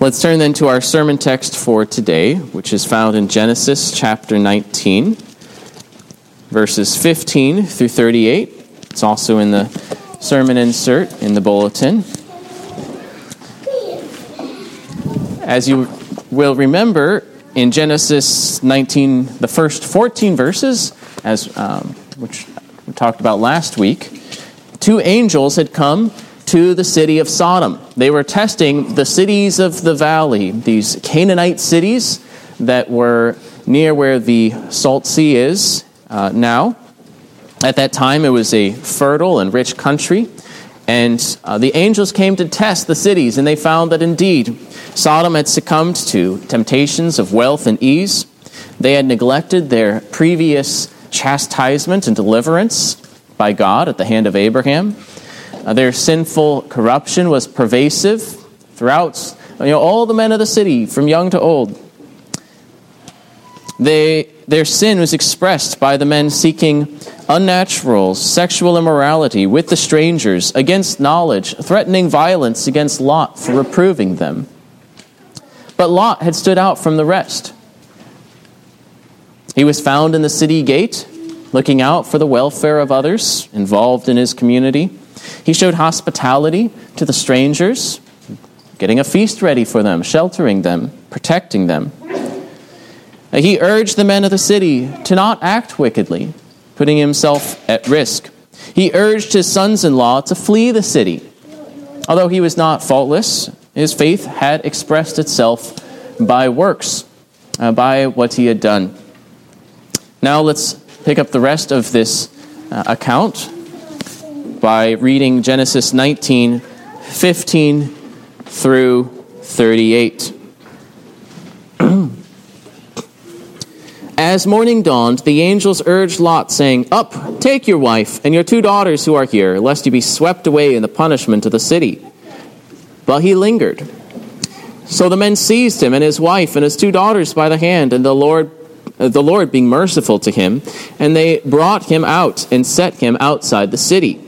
Let's turn then to our sermon text for today, which is found in Genesis chapter 19, verses 15 through 38. It's also in the sermon insert in the bulletin. As you will remember, in Genesis 19, the first 14 verses, as um, which we talked about last week, two angels had come to the city of Sodom. They were testing the cities of the valley, these Canaanite cities that were near where the Salt Sea is uh, now. At that time, it was a fertile and rich country. And uh, the angels came to test the cities, and they found that indeed Sodom had succumbed to temptations of wealth and ease. They had neglected their previous chastisement and deliverance by God at the hand of Abraham. Uh, their sinful corruption was pervasive throughout you know, all the men of the city, from young to old. They, their sin was expressed by the men seeking unnatural sexual immorality with the strangers, against knowledge, threatening violence against Lot for reproving them. But Lot had stood out from the rest. He was found in the city gate, looking out for the welfare of others involved in his community. He showed hospitality to the strangers, getting a feast ready for them, sheltering them, protecting them. He urged the men of the city to not act wickedly, putting himself at risk. He urged his sons in law to flee the city. Although he was not faultless, his faith had expressed itself by works, uh, by what he had done. Now let's pick up the rest of this uh, account by reading Genesis 19 15 through 38. As morning dawned, the angels urged Lot, saying, Up, take your wife and your two daughters who are here, lest you be swept away in the punishment of the city. But he lingered. So the men seized him and his wife and his two daughters by the hand, and the Lord uh, the Lord being merciful to him, and they brought him out and set him outside the city.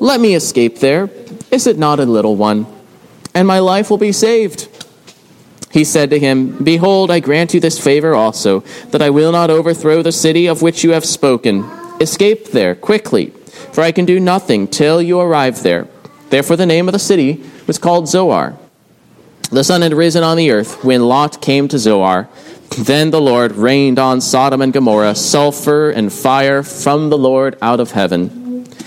Let me escape there. Is it not a little one? And my life will be saved. He said to him, Behold, I grant you this favor also, that I will not overthrow the city of which you have spoken. Escape there quickly, for I can do nothing till you arrive there. Therefore, the name of the city was called Zoar. The sun had risen on the earth when Lot came to Zoar. Then the Lord rained on Sodom and Gomorrah sulfur and fire from the Lord out of heaven.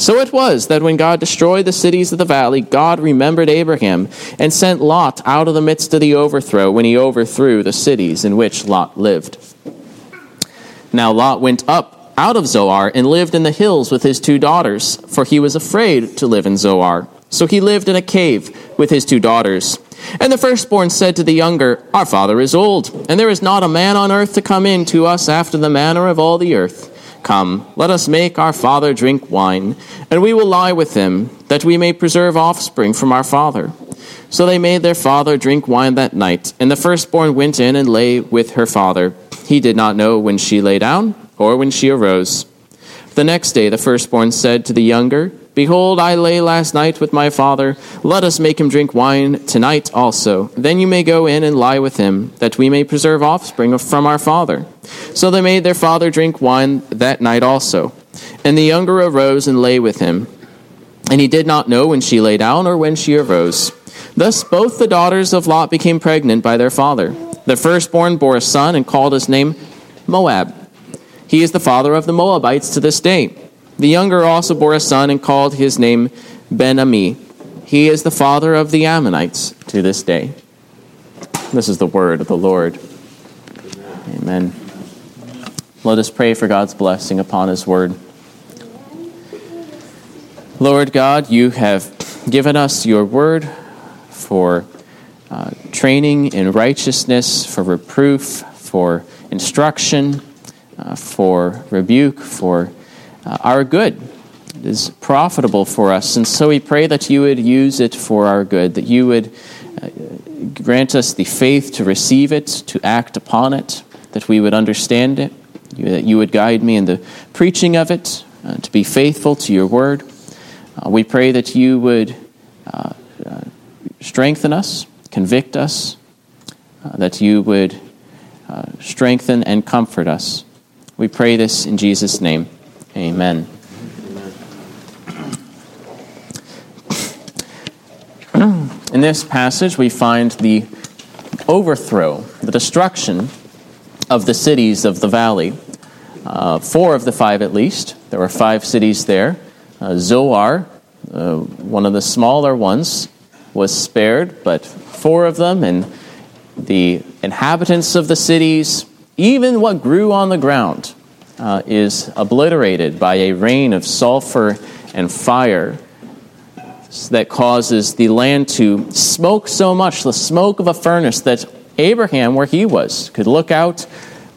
So it was that when God destroyed the cities of the valley, God remembered Abraham and sent Lot out of the midst of the overthrow when he overthrew the cities in which Lot lived. Now Lot went up out of Zoar and lived in the hills with his two daughters, for he was afraid to live in Zoar. So he lived in a cave with his two daughters. And the firstborn said to the younger, Our father is old, and there is not a man on earth to come in to us after the manner of all the earth. Come, let us make our father drink wine, and we will lie with him, that we may preserve offspring from our father. So they made their father drink wine that night, and the firstborn went in and lay with her father. He did not know when she lay down or when she arose. The next day the firstborn said to the younger, Behold, I lay last night with my father. Let us make him drink wine tonight also. Then you may go in and lie with him, that we may preserve offspring from our father. So they made their father drink wine that night also. And the younger arose and lay with him. And he did not know when she lay down or when she arose. Thus both the daughters of Lot became pregnant by their father. The firstborn bore a son and called his name Moab. He is the father of the Moabites to this day. The younger also bore a son and called his name Ben Ami. He is the father of the Ammonites to this day. This is the word of the Lord. Amen. Let us pray for God's blessing upon his word. Lord God, you have given us your word for uh, training in righteousness, for reproof, for instruction, uh, for rebuke, for uh, our good. It is profitable for us. And so we pray that you would use it for our good, that you would uh, grant us the faith to receive it, to act upon it, that we would understand it, that you would guide me in the preaching of it, uh, to be faithful to your word. Uh, we pray that you would uh, uh, strengthen us, convict us, uh, that you would uh, strengthen and comfort us. We pray this in Jesus' name. Amen. In this passage, we find the overthrow, the destruction of the cities of the valley. Uh, four of the five, at least. There were five cities there. Uh, Zoar, uh, one of the smaller ones, was spared, but four of them, and the inhabitants of the cities, even what grew on the ground, uh, is obliterated by a rain of sulfur and fire that causes the land to smoke so much, the smoke of a furnace, that Abraham, where he was, could look out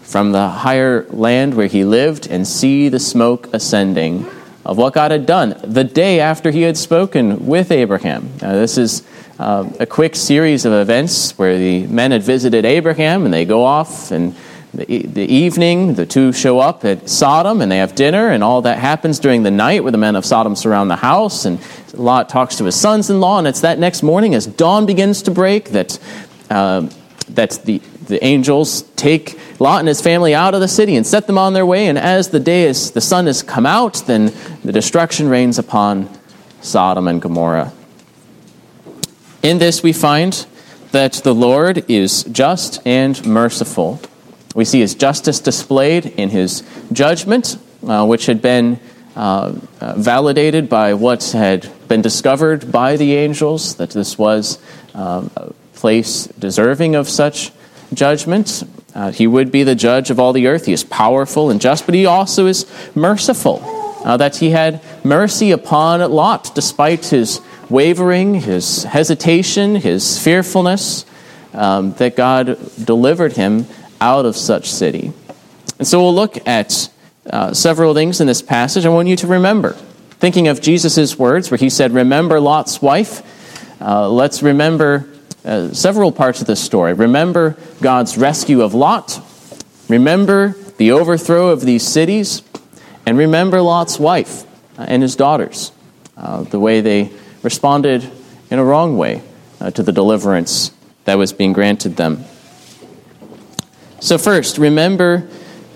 from the higher land where he lived and see the smoke ascending of what God had done the day after he had spoken with Abraham. Now, this is uh, a quick series of events where the men had visited Abraham and they go off and the, evening the two show up at Sodom and they have dinner and all that happens during the night where the men of Sodom surround the house and Lot talks to his sons-in-law and it's that next morning as dawn begins to break that uh, that the, the angels take Lot and his family out of the city and set them on their way. And as the day is, the sun has come out, then the destruction rains upon Sodom and Gomorrah. In this, we find that the Lord is just and merciful. We see his justice displayed in his judgment, uh, which had been uh, uh, validated by what had been discovered by the angels, that this was um, a place deserving of such judgment. Uh, he would be the judge of all the earth. He is powerful and just, but he also is merciful. Uh, that he had mercy upon Lot despite his wavering, his hesitation, his fearfulness, um, that God delivered him out of such city. And so we'll look at uh, several things in this passage I want you to remember. Thinking of Jesus' words where he said, Remember Lot's wife, uh, let's remember uh, several parts of this story. Remember God's rescue of Lot, remember the overthrow of these cities, and remember Lot's wife and his daughters, uh, the way they responded in a wrong way uh, to the deliverance that was being granted them. So, first, remember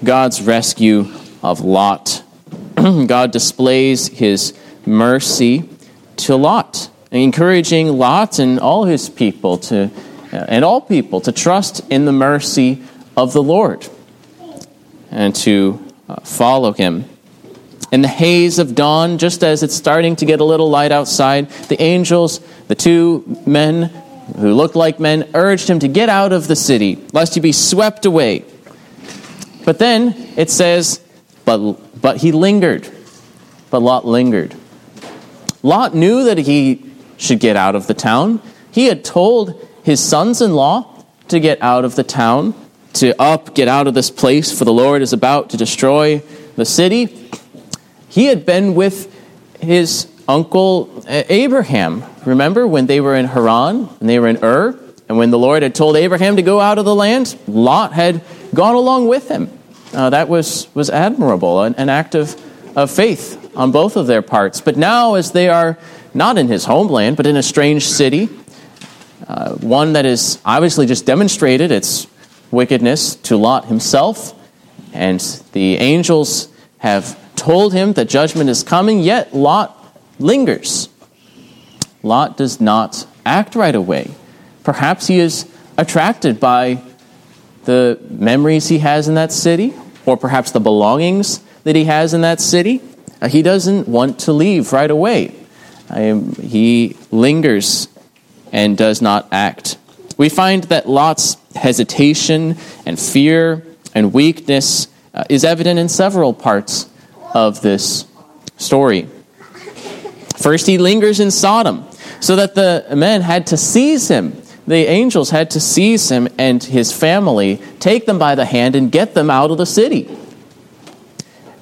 God's rescue of Lot. God displays his mercy to Lot encouraging Lot and all his people to, and all people to trust in the mercy of the Lord and to uh, follow him. In the haze of dawn, just as it's starting to get a little light outside, the angels, the two men who looked like men, urged him to get out of the city, lest he be swept away. But then it says, but, but he lingered. But Lot lingered. Lot knew that he should get out of the town. He had told his sons in law to get out of the town, to up, get out of this place, for the Lord is about to destroy the city. He had been with his uncle Abraham. Remember when they were in Haran and they were in Ur? And when the Lord had told Abraham to go out of the land, Lot had gone along with him. Uh, that was, was admirable, an, an act of, of faith on both of their parts. But now, as they are not in his homeland, but in a strange city, uh, one that is obviously just demonstrated its wickedness to Lot himself. And the angels have told him that judgment is coming, yet Lot lingers. Lot does not act right away. Perhaps he is attracted by the memories he has in that city, or perhaps the belongings that he has in that city. Uh, he doesn't want to leave right away. He lingers and does not act. We find that Lot's hesitation and fear and weakness uh, is evident in several parts of this story. First, he lingers in Sodom, so that the men had to seize him. The angels had to seize him and his family, take them by the hand, and get them out of the city.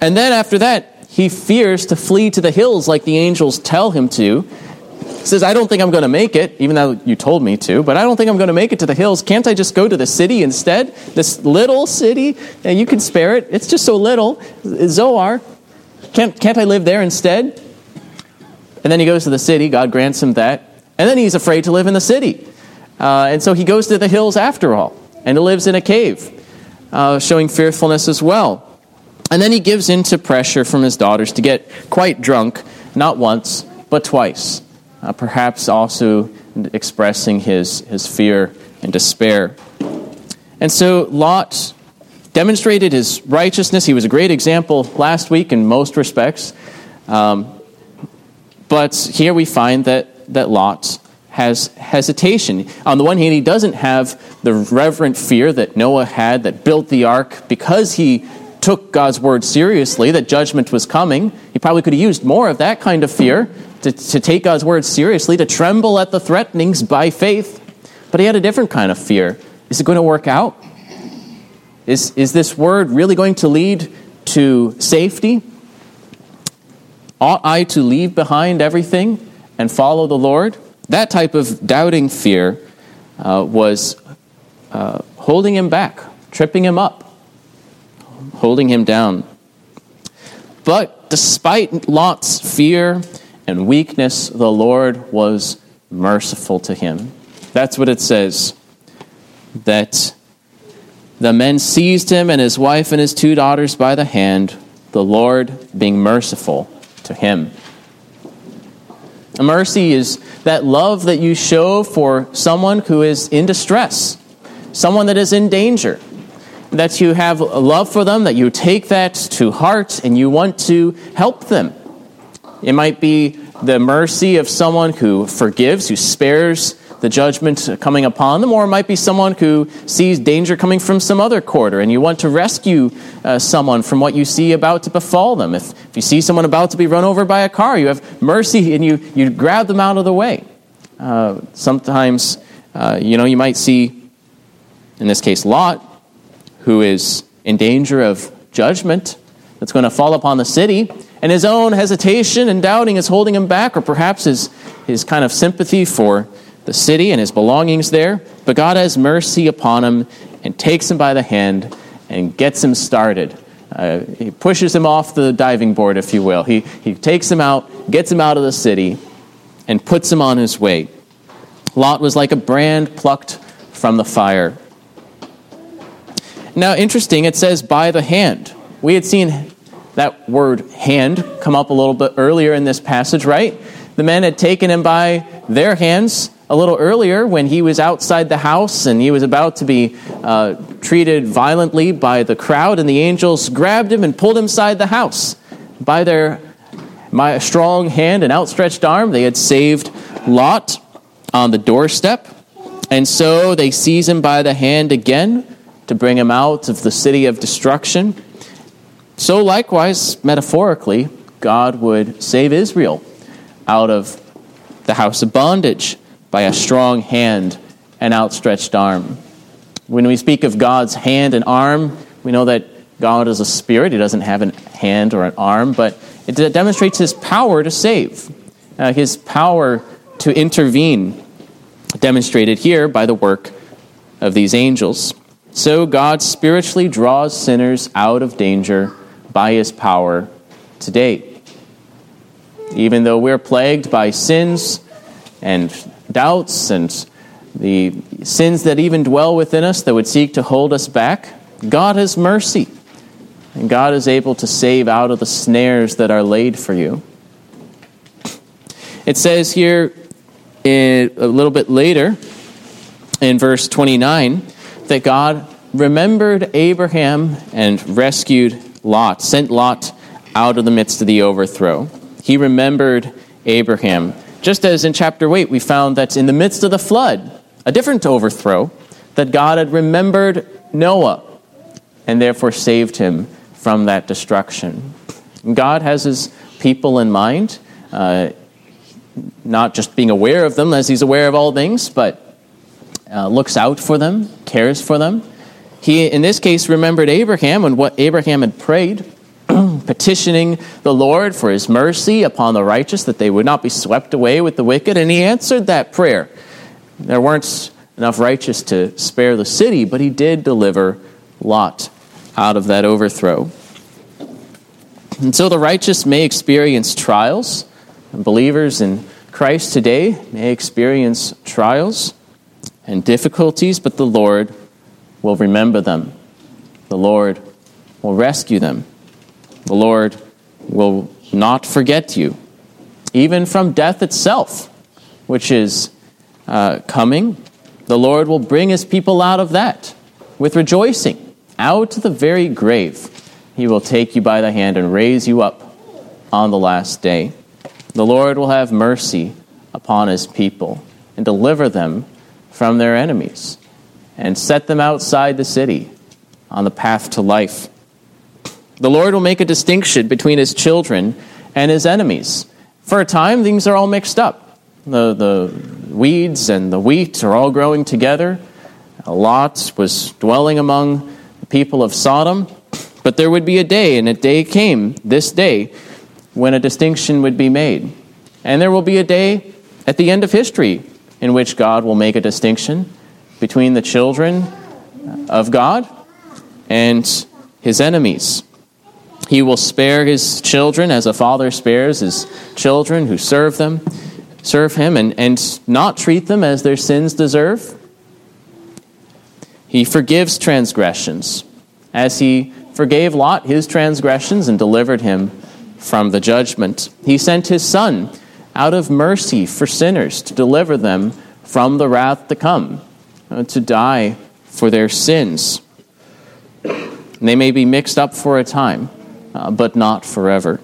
And then after that, he fears to flee to the hills like the angels tell him to. He says, I don't think I'm going to make it, even though you told me to, but I don't think I'm going to make it to the hills. Can't I just go to the city instead? This little city? And you can spare it. It's just so little. Zoar. Can't, can't I live there instead? And then he goes to the city. God grants him that. And then he's afraid to live in the city. Uh, and so he goes to the hills after all. And he lives in a cave, uh, showing fearfulness as well. And then he gives in to pressure from his daughters to get quite drunk, not once, but twice. Uh, perhaps also expressing his, his fear and despair. And so Lot demonstrated his righteousness. He was a great example last week in most respects. Um, but here we find that, that Lot has hesitation. On the one hand, he doesn't have the reverent fear that Noah had that built the ark because he took God's word seriously, that judgment was coming. He probably could have used more of that kind of fear to, to take God's word seriously, to tremble at the threatenings by faith. But he had a different kind of fear. Is it going to work out? Is, is this word really going to lead to safety? Ought I to leave behind everything and follow the Lord? That type of doubting fear uh, was uh, holding him back, tripping him up, holding him down. But despite Lot's fear and weakness, the Lord was merciful to him. That's what it says. That the men seized him and his wife and his two daughters by the hand, the Lord being merciful to him. A mercy is that love that you show for someone who is in distress, someone that is in danger, that you have love for them, that you take that to heart and you want to help them. It might be the mercy of someone who forgives, who spares the judgment coming upon them, or it might be someone who sees danger coming from some other quarter and you want to rescue uh, someone from what you see about to befall them. If, if you see someone about to be run over by a car, you have mercy and you, you grab them out of the way. Uh, sometimes, uh, you know, you might see, in this case, Lot, who is in danger of judgment that's going to fall upon the city, and his own hesitation and doubting is holding him back, or perhaps his, his kind of sympathy for the city and his belongings there, but God has mercy upon him and takes him by the hand and gets him started. Uh, he pushes him off the diving board, if you will. He, he takes him out, gets him out of the city, and puts him on his way. Lot was like a brand plucked from the fire. Now, interesting, it says by the hand. We had seen that word hand come up a little bit earlier in this passage, right? The men had taken him by their hands a little earlier when he was outside the house and he was about to be uh, treated violently by the crowd, and the angels grabbed him and pulled him inside the house. By their my strong hand and outstretched arm, they had saved Lot on the doorstep. And so they seize him by the hand again to bring him out of the city of destruction. So, likewise, metaphorically, God would save Israel out of the house of bondage by a strong hand and outstretched arm. When we speak of God's hand and arm, we know that God is a spirit. He doesn't have a hand or an arm, but it demonstrates his power to save, uh, his power to intervene, demonstrated here by the work of these angels. So God spiritually draws sinners out of danger by his power today. Even though we're plagued by sins and doubts and the sins that even dwell within us that would seek to hold us back, God has mercy. And God is able to save out of the snares that are laid for you. It says here in, a little bit later in verse 29 that God remembered Abraham and rescued Lot, sent Lot out of the midst of the overthrow. He remembered Abraham. Just as in chapter 8, we found that in the midst of the flood, a different overthrow, that God had remembered Noah and therefore saved him from that destruction. God has his people in mind, uh, not just being aware of them as he's aware of all things, but uh, looks out for them, cares for them. He, in this case, remembered Abraham and what Abraham had prayed, petitioning the Lord for his mercy upon the righteous, that they would not be swept away with the wicked, and he answered that prayer. There weren't enough righteous to spare the city, but he did deliver Lot out of that overthrow. And so the righteous may experience trials, and believers in Christ today may experience trials and difficulties, but the Lord will remember them. The Lord will rescue them. The Lord will not forget you, even from death itself, which is uh, coming. The Lord will bring his people out of that with rejoicing, out to the very grave he will take you by the hand and raise you up on the last day. The Lord will have mercy upon his people and deliver them from their enemies and set them outside the city on the path to life. The Lord will make a distinction between his children and his enemies. For a time, things are all mixed up. The, the weeds and the wheat are all growing together. Lot was dwelling among the people of Sodom. But there would be a day, and a day came, this day, when a distinction would be made. And there will be a day at the end of history in which God will make a distinction between the children of God and his enemies. He will spare his children as a father spares his children who serve them, serve him, and, and not treat them as their sins deserve. He forgives transgressions as he forgave Lot his transgressions and delivered him from the judgment. He sent his Son out of mercy for sinners to deliver them from the wrath to come, uh, to die for their sins. they may be mixed up for a time, uh, but not forever.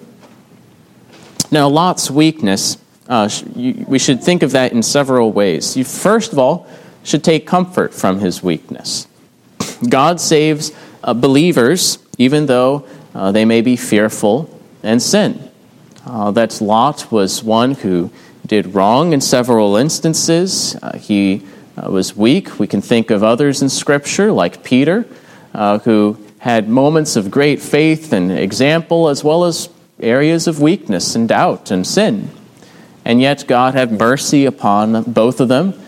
Now, Lot's weakness, uh, we should think of that in several ways. You, first of all, should take comfort from his weakness. God saves uh, believers, even though uh, they may be fearful and sin. Uh, that Lot was one who did wrong in several instances. Uh, he was weak. We can think of others in Scripture, like Peter, who had moments of great faith and example, as well as areas of weakness and doubt and sin. And yet, God had mercy upon both of them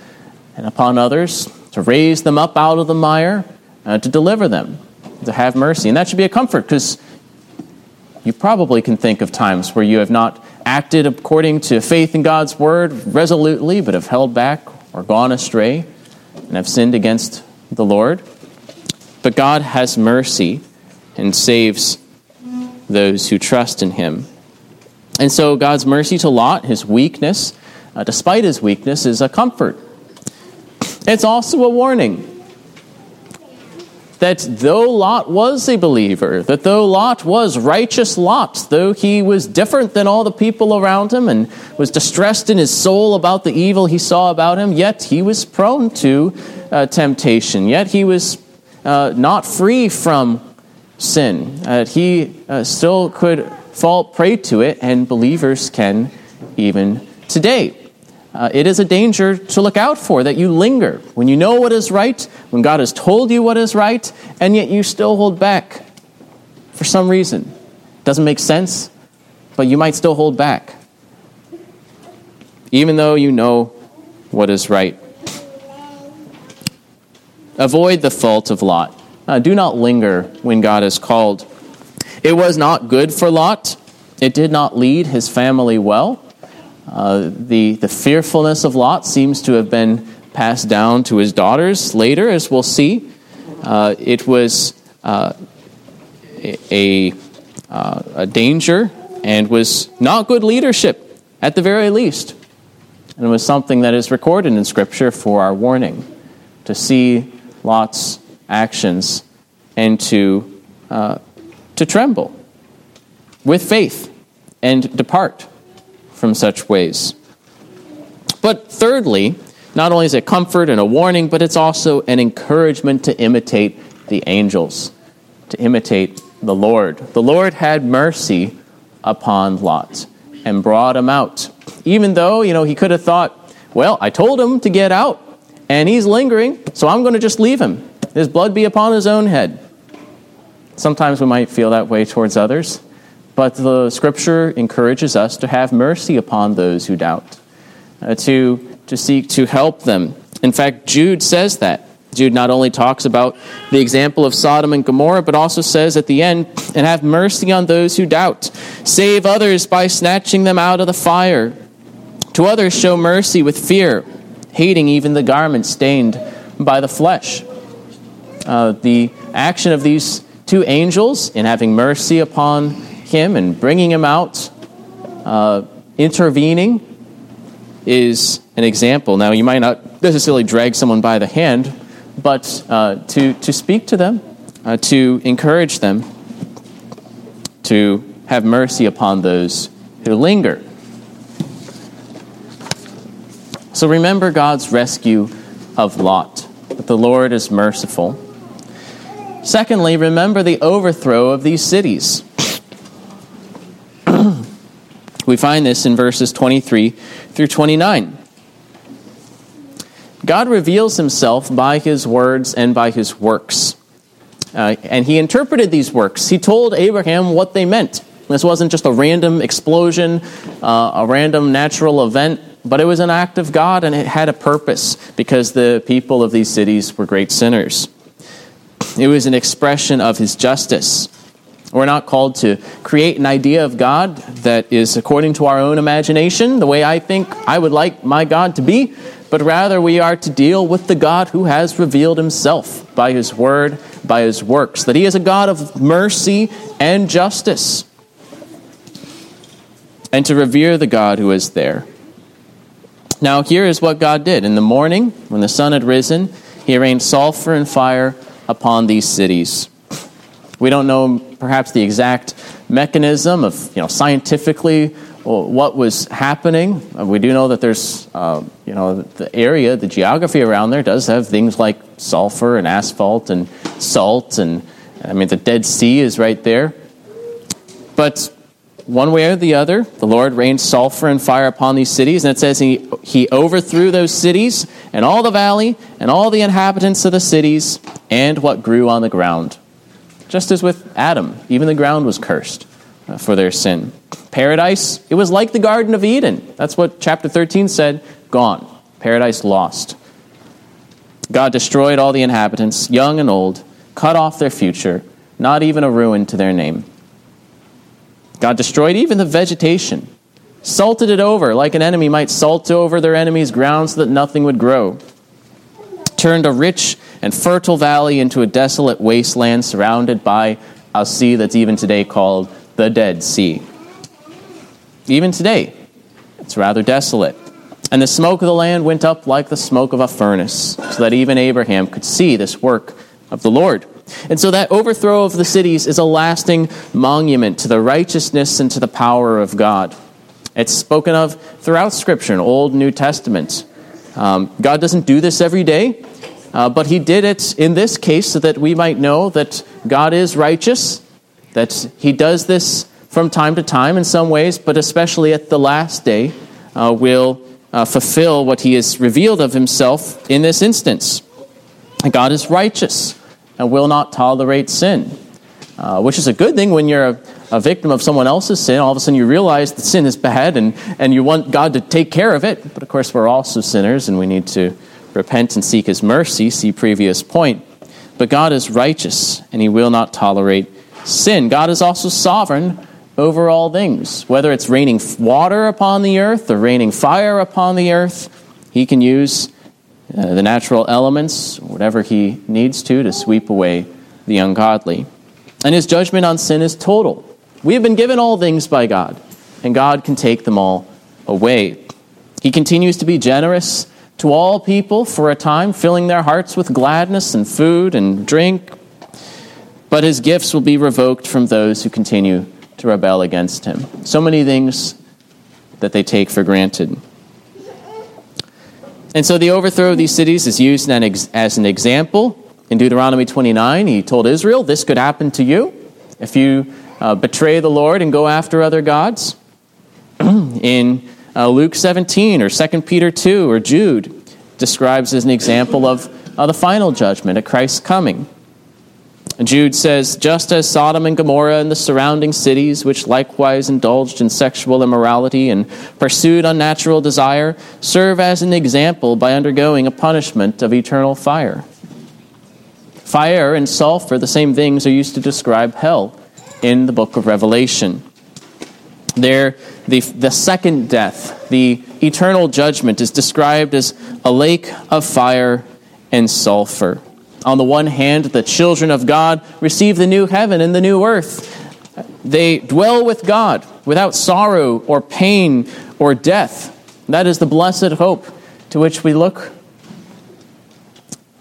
and upon others to raise them up out of the mire, uh, to deliver them to have mercy. And that should be a comfort because you probably can think of times where you have not acted according to faith in God's word resolutely, but have held back or gone astray and have sinned against the Lord. But God has mercy and saves those who trust in Him. And so God's mercy to Lot, his weakness, uh, despite his weakness, is a comfort. It's also a warning that though Lot was a believer, that though Lot was righteous Lot, though he was different than all the people around him and was distressed in his soul about the evil he saw about him, yet he was prone to uh, temptation, yet he was uh, not free from sin. Uh, he uh, still could fall prey to it, and believers can even today uh, it is a danger to look out for that you linger when you know what is right, when God has told you what is right, and yet you still hold back for some reason. Doesn't make sense, but you might still hold back, even though you know what is right. Avoid the fault of Lot. Uh, do not linger when God is called. It was not good for Lot. It did not lead his family well. Uh, the, the fearfulness of Lot seems to have been passed down to his daughters later, as we'll see. Uh, it was uh, a, uh, a danger and was not good leadership, at the very least. And it was something that is recorded in Scripture for our warning to see Lot's actions and to, uh, to tremble with faith and depart from such ways. But thirdly, not only is it comfort and a warning, but it's also an encouragement to imitate the angels, to imitate the Lord. The Lord had mercy upon Lot and brought him out. Even though, you know, he could have thought, well, I told him to get out, and he's lingering, so I'm going to just leave him. His blood be upon his own head. Sometimes we might feel that way towards others, but the scripture encourages us to have mercy upon those who doubt, uh, to, to seek to help them. In fact, Jude says that. Jude not only talks about the example of Sodom and Gomorrah, but also says at the end, and have mercy on those who doubt. Save others by snatching them out of the fire. To others, show mercy with fear, hating even the garment stained by the flesh. Uh, the action of these two angels in having mercy upon him and bringing him out, uh, intervening, is an example. Now, you might not necessarily drag someone by the hand but uh, to, to speak to them, uh, to encourage them, to have mercy upon those who linger. So remember God's rescue of Lot, that the Lord is merciful. Secondly, remember the overthrow of these cities. we find this in verses 23 through 29. God reveals himself by his words and by his works. Uh, and he interpreted these works. He told Abraham what they meant. This wasn't just a random explosion, uh, a random natural event, but it was an act of God and it had a purpose because the people of these cities were great sinners. It was an expression of his justice. We're not called to create an idea of God that is according to our own imagination, the way I think I would like my God to be, but rather we are to deal with the God who has revealed himself by his word, by his works, that he is a God of mercy and justice, and to revere the God who is there. Now, here is what God did. In the morning, when the sun had risen, he rained sulfur and fire upon these cities. We don't know perhaps the exact mechanism of, you know, scientifically what was happening. Uh, we do know that there's, uh, you know, the area, the geography around there does have things like sulfur and asphalt and salt, and I mean, the Dead Sea is right there. But one way or the other, the Lord rained sulfur and fire upon these cities, and it says he, he overthrew those cities and all the valley and all the inhabitants of the cities and what grew on the ground. Just as with Adam, even the ground was cursed uh, for their sin. Paradise, it was like the Garden of Eden. That's what chapter 13 said gone. Paradise lost. God destroyed all the inhabitants, young and old, cut off their future, not even a ruin to their name. God destroyed even the vegetation, salted it over like an enemy might salt over their enemy's ground so that nothing would grow, turned a rich and fertile valley into a desolate wasteland surrounded by a sea that's even today called the Dead Sea. Even today, it's rather desolate. And the smoke of the land went up like the smoke of a furnace, so that even Abraham could see this work of the Lord. And so that overthrow of the cities is a lasting monument to the righteousness and to the power of God. It's spoken of throughout Scripture in Old New Testament. Um, God doesn't do this every day, uh, but He did it in this case so that we might know that God is righteous, that He does this from time to time in some ways, but especially at the last day, uh, will uh, fulfill what he has revealed of himself in this instance. God is righteous and will not tolerate sin, uh, which is a good thing when you're a, a, victim of someone else's sin. All of a sudden you realize that sin is bad and, and you want God to take care of it. But of course, we're also sinners and we need to repent and seek his mercy. See previous point. But God is righteous and he will not tolerate sin. God is also sovereign over all things. Whether it's raining water upon the earth or raining fire upon the earth, he can use uh, the natural elements, whatever he needs to, to sweep away the ungodly. And his judgment on sin is total. We have been given all things by God, and God can take them all away. He continues to be generous to all people for a time, filling their hearts with gladness and food and drink. But his gifts will be revoked from those who continue to rebel against him. So many things that they take for granted. And so the overthrow of these cities is used as an example. In Deuteronomy 29, he told Israel, This could happen to you if you uh, betray the Lord and go after other gods. in uh, Luke 17 or 2 Peter 2 or Jude describes as an example of uh, the final judgment at Christ's coming. Jude says, just as Sodom and Gomorrah and the surrounding cities, which likewise indulged in sexual immorality and pursued unnatural desire, serve as an example by undergoing a punishment of eternal fire. Fire and sulfur, the same things, are used to describe hell in the book of Revelation. There, the, the second death, the eternal judgment, is described as a lake of fire and sulfur. On the one hand, the children of God receive the new heaven and the new earth. They dwell with God without sorrow or pain or death. That is the blessed hope to which we look.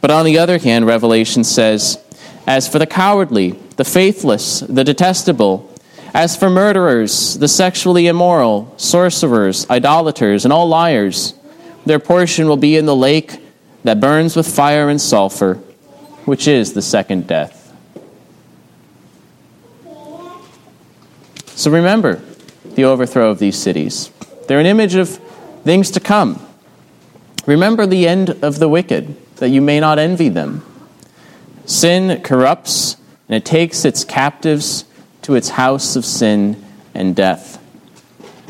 But on the other hand, Revelation says, As for the cowardly, the faithless, the detestable, as for murderers, the sexually immoral, sorcerers, idolaters, and all liars, their portion will be in the lake that burns with fire and sulfur, which is the second death. So remember the overthrow of these cities. They're an image of things to come. Remember the end of the wicked, that you may not envy them. Sin corrupts, and it takes its captives to its house of sin and death.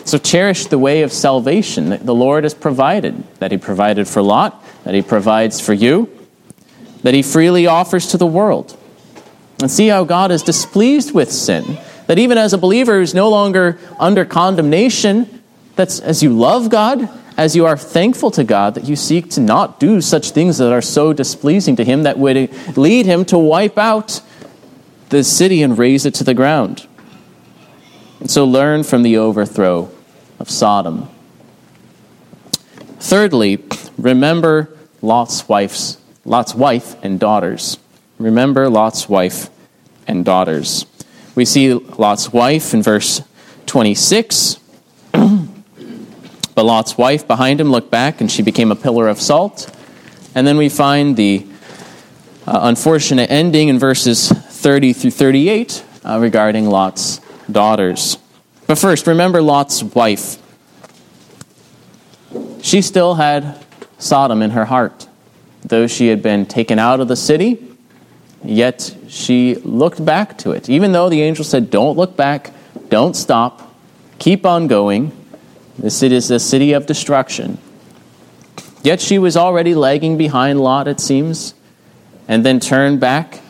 So cherish the way of salvation that the Lord has provided, that He provided for Lot, that He provides for you, that He freely offers to the world. And see how God is displeased with sin, that even as a believer who's no longer under condemnation, that's as you love God, as you are thankful to God, that you seek to not do such things that are so displeasing to Him that would lead Him to wipe out the city and raze it to the ground. And so learn from the overthrow of Sodom. Thirdly, remember Lot's wife's Lot's wife and daughters. Remember Lot's wife and daughters. We see Lot's wife in verse 26. but Lot's wife behind him looked back and she became a pillar of salt. And then we find the uh, unfortunate ending in verses 30 through 38 uh, regarding Lot's daughters. But first, remember Lot's wife. She still had Sodom in her heart. Though she had been taken out of the city, yet she looked back to it. Even though the angel said, Don't look back, don't stop, keep on going. This city is a city of destruction. Yet she was already lagging behind Lot, it seems, and then turned back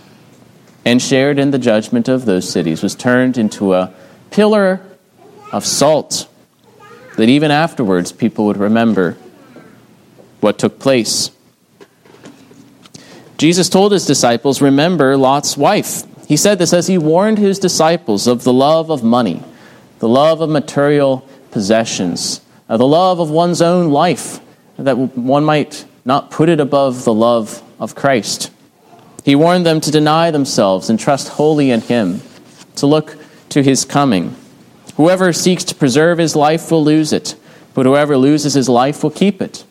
and shared in the judgment of those cities, was turned into a pillar of salt that even afterwards people would remember what took place. Jesus told his disciples, Remember Lot's wife. He said this as he warned his disciples of the love of money, the love of material possessions, uh, the love of one's own life, that one might not put it above the love of Christ. He warned them to deny themselves and trust wholly in Him, to look to His coming. Whoever seeks to preserve his life will lose it, but whoever loses his life will keep it.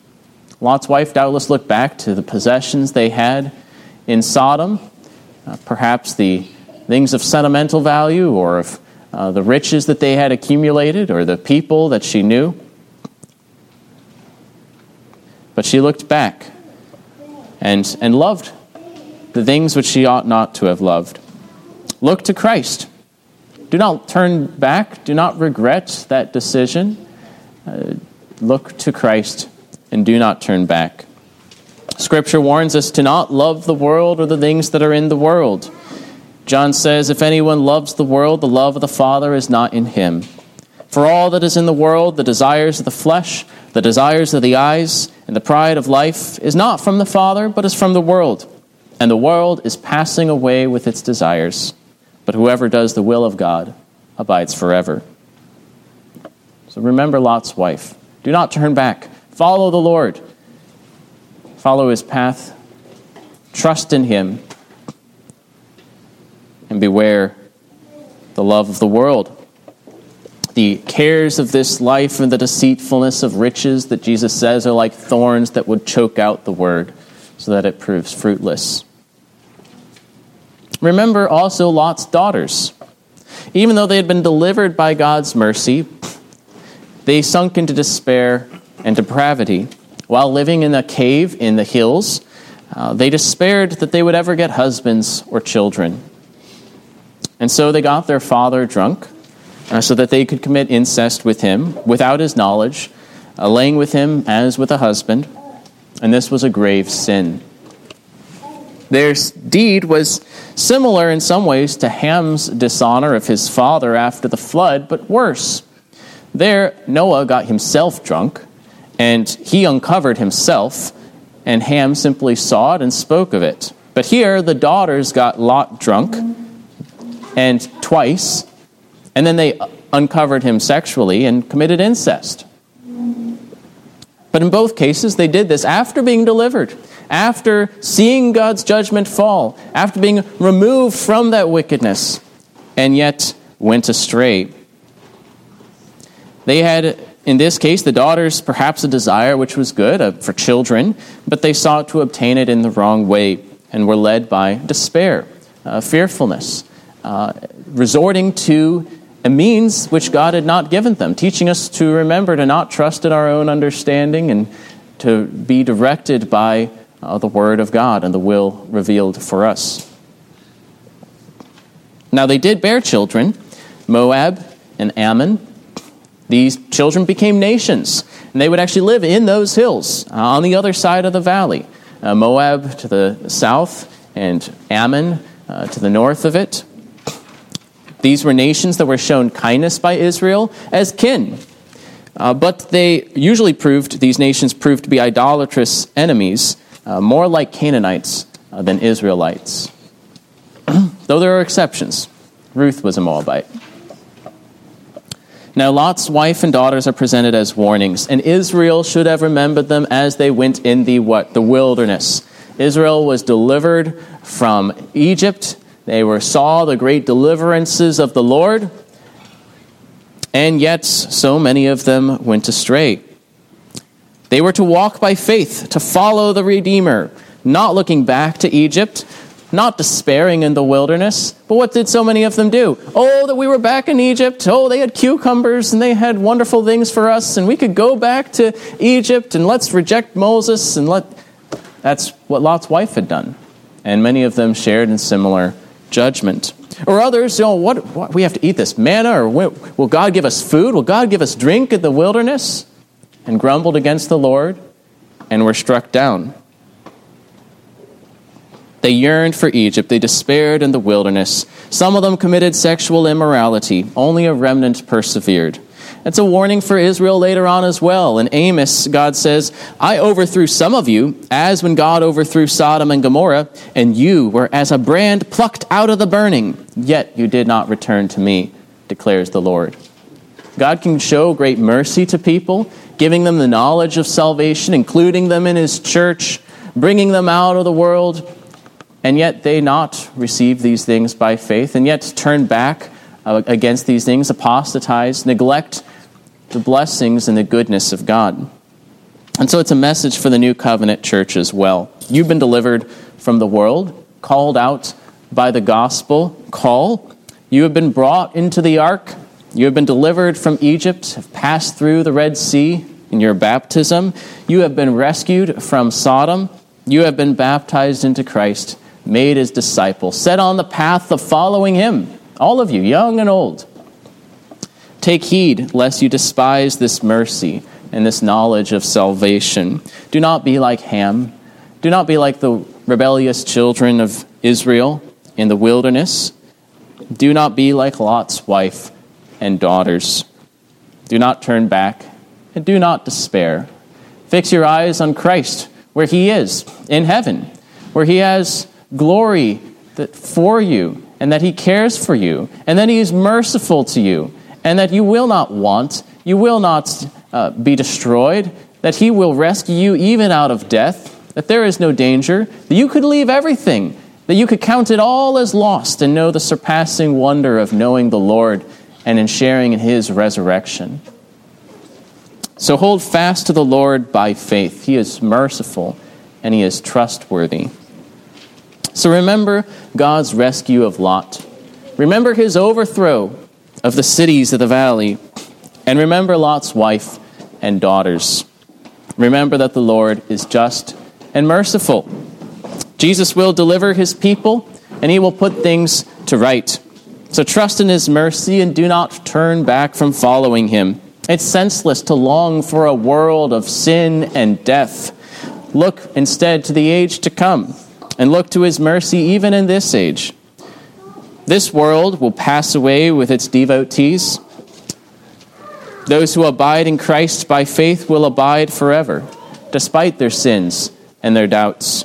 Lot's wife doubtless looked back to the possessions they had in Sodom, uh, perhaps the things of sentimental value or of uh, the riches that they had accumulated or the people that she knew. But she looked back and, and loved the things which she ought not to have loved. Look to Christ. Do not turn back. Do not regret that decision. Uh, look to Christ and do not turn back. Scripture warns us to not love the world or the things that are in the world. John says, If anyone loves the world, the love of the Father is not in him. For all that is in the world, the desires of the flesh, the desires of the eyes, and the pride of life, is not from the Father, but is from the world and the world is passing away with its desires, but whoever does the will of God abides forever. So remember Lot's wife. Do not turn back. Follow the Lord. Follow his path, trust in him, and beware the love of the world. The cares of this life and the deceitfulness of riches that Jesus says are like thorns that would choke out the word so that it proves fruitless. Remember also Lot's daughters. Even though they had been delivered by God's mercy, they sunk into despair and depravity. While living in a cave in the hills, uh, they despaired that they would ever get husbands or children. And so they got their father drunk uh, so that they could commit incest with him without his knowledge, uh, laying with him as with a husband. And this was a grave sin. Their deed was similar in some ways to Ham's dishonor of his father after the flood, but worse. There, Noah got himself drunk, and he uncovered himself, and Ham simply saw it and spoke of it. But here, the daughters got Lot drunk and twice, and then they uncovered him sexually and committed incest. But in both cases, they did this after being delivered, after seeing God's judgment fall, after being removed from that wickedness, and yet went astray. They had, in this case, the daughters perhaps a desire which was good uh, for children, but they sought to obtain it in the wrong way and were led by despair, uh, fearfulness, uh, resorting to a means which God had not given them, teaching us to remember to not trust in our own understanding and to be directed by uh, the Word of God and the will revealed for us. Now they did bear children, Moab and Ammon. These children became nations, and they would actually live in those hills uh, on the other side of the valley. Uh, Moab to the south, and Ammon uh, to the north of it. These were nations that were shown kindness by Israel as kin. Uh, but they usually proved, these nations proved to be idolatrous enemies, uh, more like Canaanites uh, than Israelites. Though there are exceptions. Ruth was a Moabite. Now, Lot's wife and daughters are presented as warnings, and Israel should have remembered them as they went in the what? The wilderness. Israel was delivered from Egypt they were saw the great deliverances of the Lord, and yet so many of them went astray. They were to walk by faith, to follow the Redeemer, not looking back to Egypt, not despairing in the wilderness. But what did so many of them do? Oh, that we were back in Egypt. Oh, they had cucumbers and they had wonderful things for us, and we could go back to Egypt and let's reject Moses and let. That's what Lot's wife had done. And many of them shared in similar judgment. Or others, you know, what, what we have to eat this manna, or will God give us food? Will God give us drink in the wilderness? And grumbled against the Lord and were struck down. They yearned for Egypt. They despaired in the wilderness. Some of them committed sexual immorality. Only a remnant persevered. It's a warning for Israel later on as well. In Amos, God says, I overthrew some of you, as when God overthrew Sodom and Gomorrah, and you were as a brand plucked out of the burning, yet you did not return to me, declares the Lord. God can show great mercy to people, giving them the knowledge of salvation, including them in His church, bringing them out of the world, and yet they not receive these things by faith, and yet turn back uh, against these things, apostatize, neglect the blessings and the goodness of God. And so it's a message for the new covenant church as well. You've been delivered from the world, called out by the gospel call. You have been brought into the ark. You have been delivered from Egypt, have passed through the Red Sea in your baptism. You have been rescued from Sodom. You have been baptized into Christ, made his disciple, set on the path of following him. All of you, young and old. Take heed lest you despise this mercy and this knowledge of salvation. Do not be like Ham. Do not be like the rebellious children of Israel in the wilderness. Do not be like Lot's wife and daughters. Do not turn back and do not despair. Fix your eyes on Christ, where He is, in heaven, where He has glory that for you, and that He cares for you, and that He is merciful to you, and that you will not want, you will not uh, be destroyed, that he will rescue you even out of death, that there is no danger, that you could leave everything, that you could count it all as lost and know the surpassing wonder of knowing the Lord and in sharing in his resurrection. So hold fast to the Lord by faith. He is merciful and he is trustworthy. So remember God's rescue of Lot. Remember his overthrow of the cities of the valley. And remember Lot's wife and daughters. Remember that the Lord is just and merciful. Jesus will deliver his people, and he will put things to right. So trust in his mercy and do not turn back from following him. It's senseless to long for a world of sin and death. Look instead to the age to come, and look to his mercy even in this age. This world will pass away with its devotees. Those who abide in Christ by faith will abide forever, despite their sins and their doubts.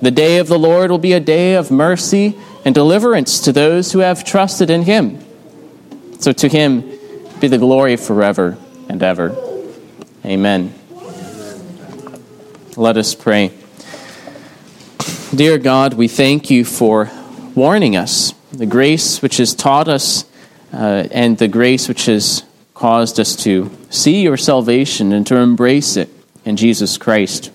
The day of the Lord will be a day of mercy and deliverance to those who have trusted in him. So to him be the glory forever and ever. Amen. Let us pray. Dear God, we thank you for warning us, the grace which has taught us, uh, and the grace which has caused us to see your salvation and to embrace it in Jesus Christ.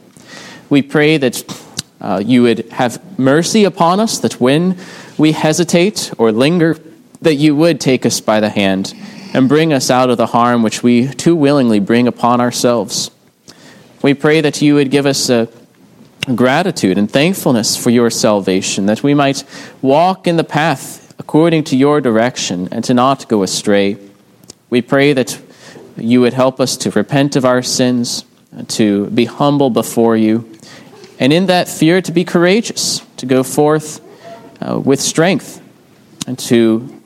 We pray that uh, you would have mercy upon us, that when we hesitate or linger, that you would take us by the hand and bring us out of the harm which we too willingly bring upon ourselves. We pray that you would give us a gratitude and thankfulness for your salvation, that we might walk in the path according to your direction and to not go astray. We pray that you would help us to repent of our sins, to be humble before you, and in that fear, to be courageous, to go forth uh, with strength, and to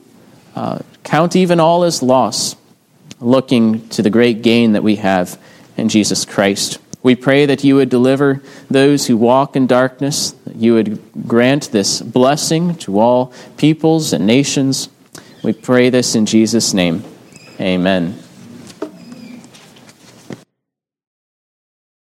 uh, count even all as loss, looking to the great gain that we have in Jesus Christ. We pray that you would deliver those who walk in darkness, that you would grant this blessing to all peoples and nations. We pray this in Jesus' name. Amen.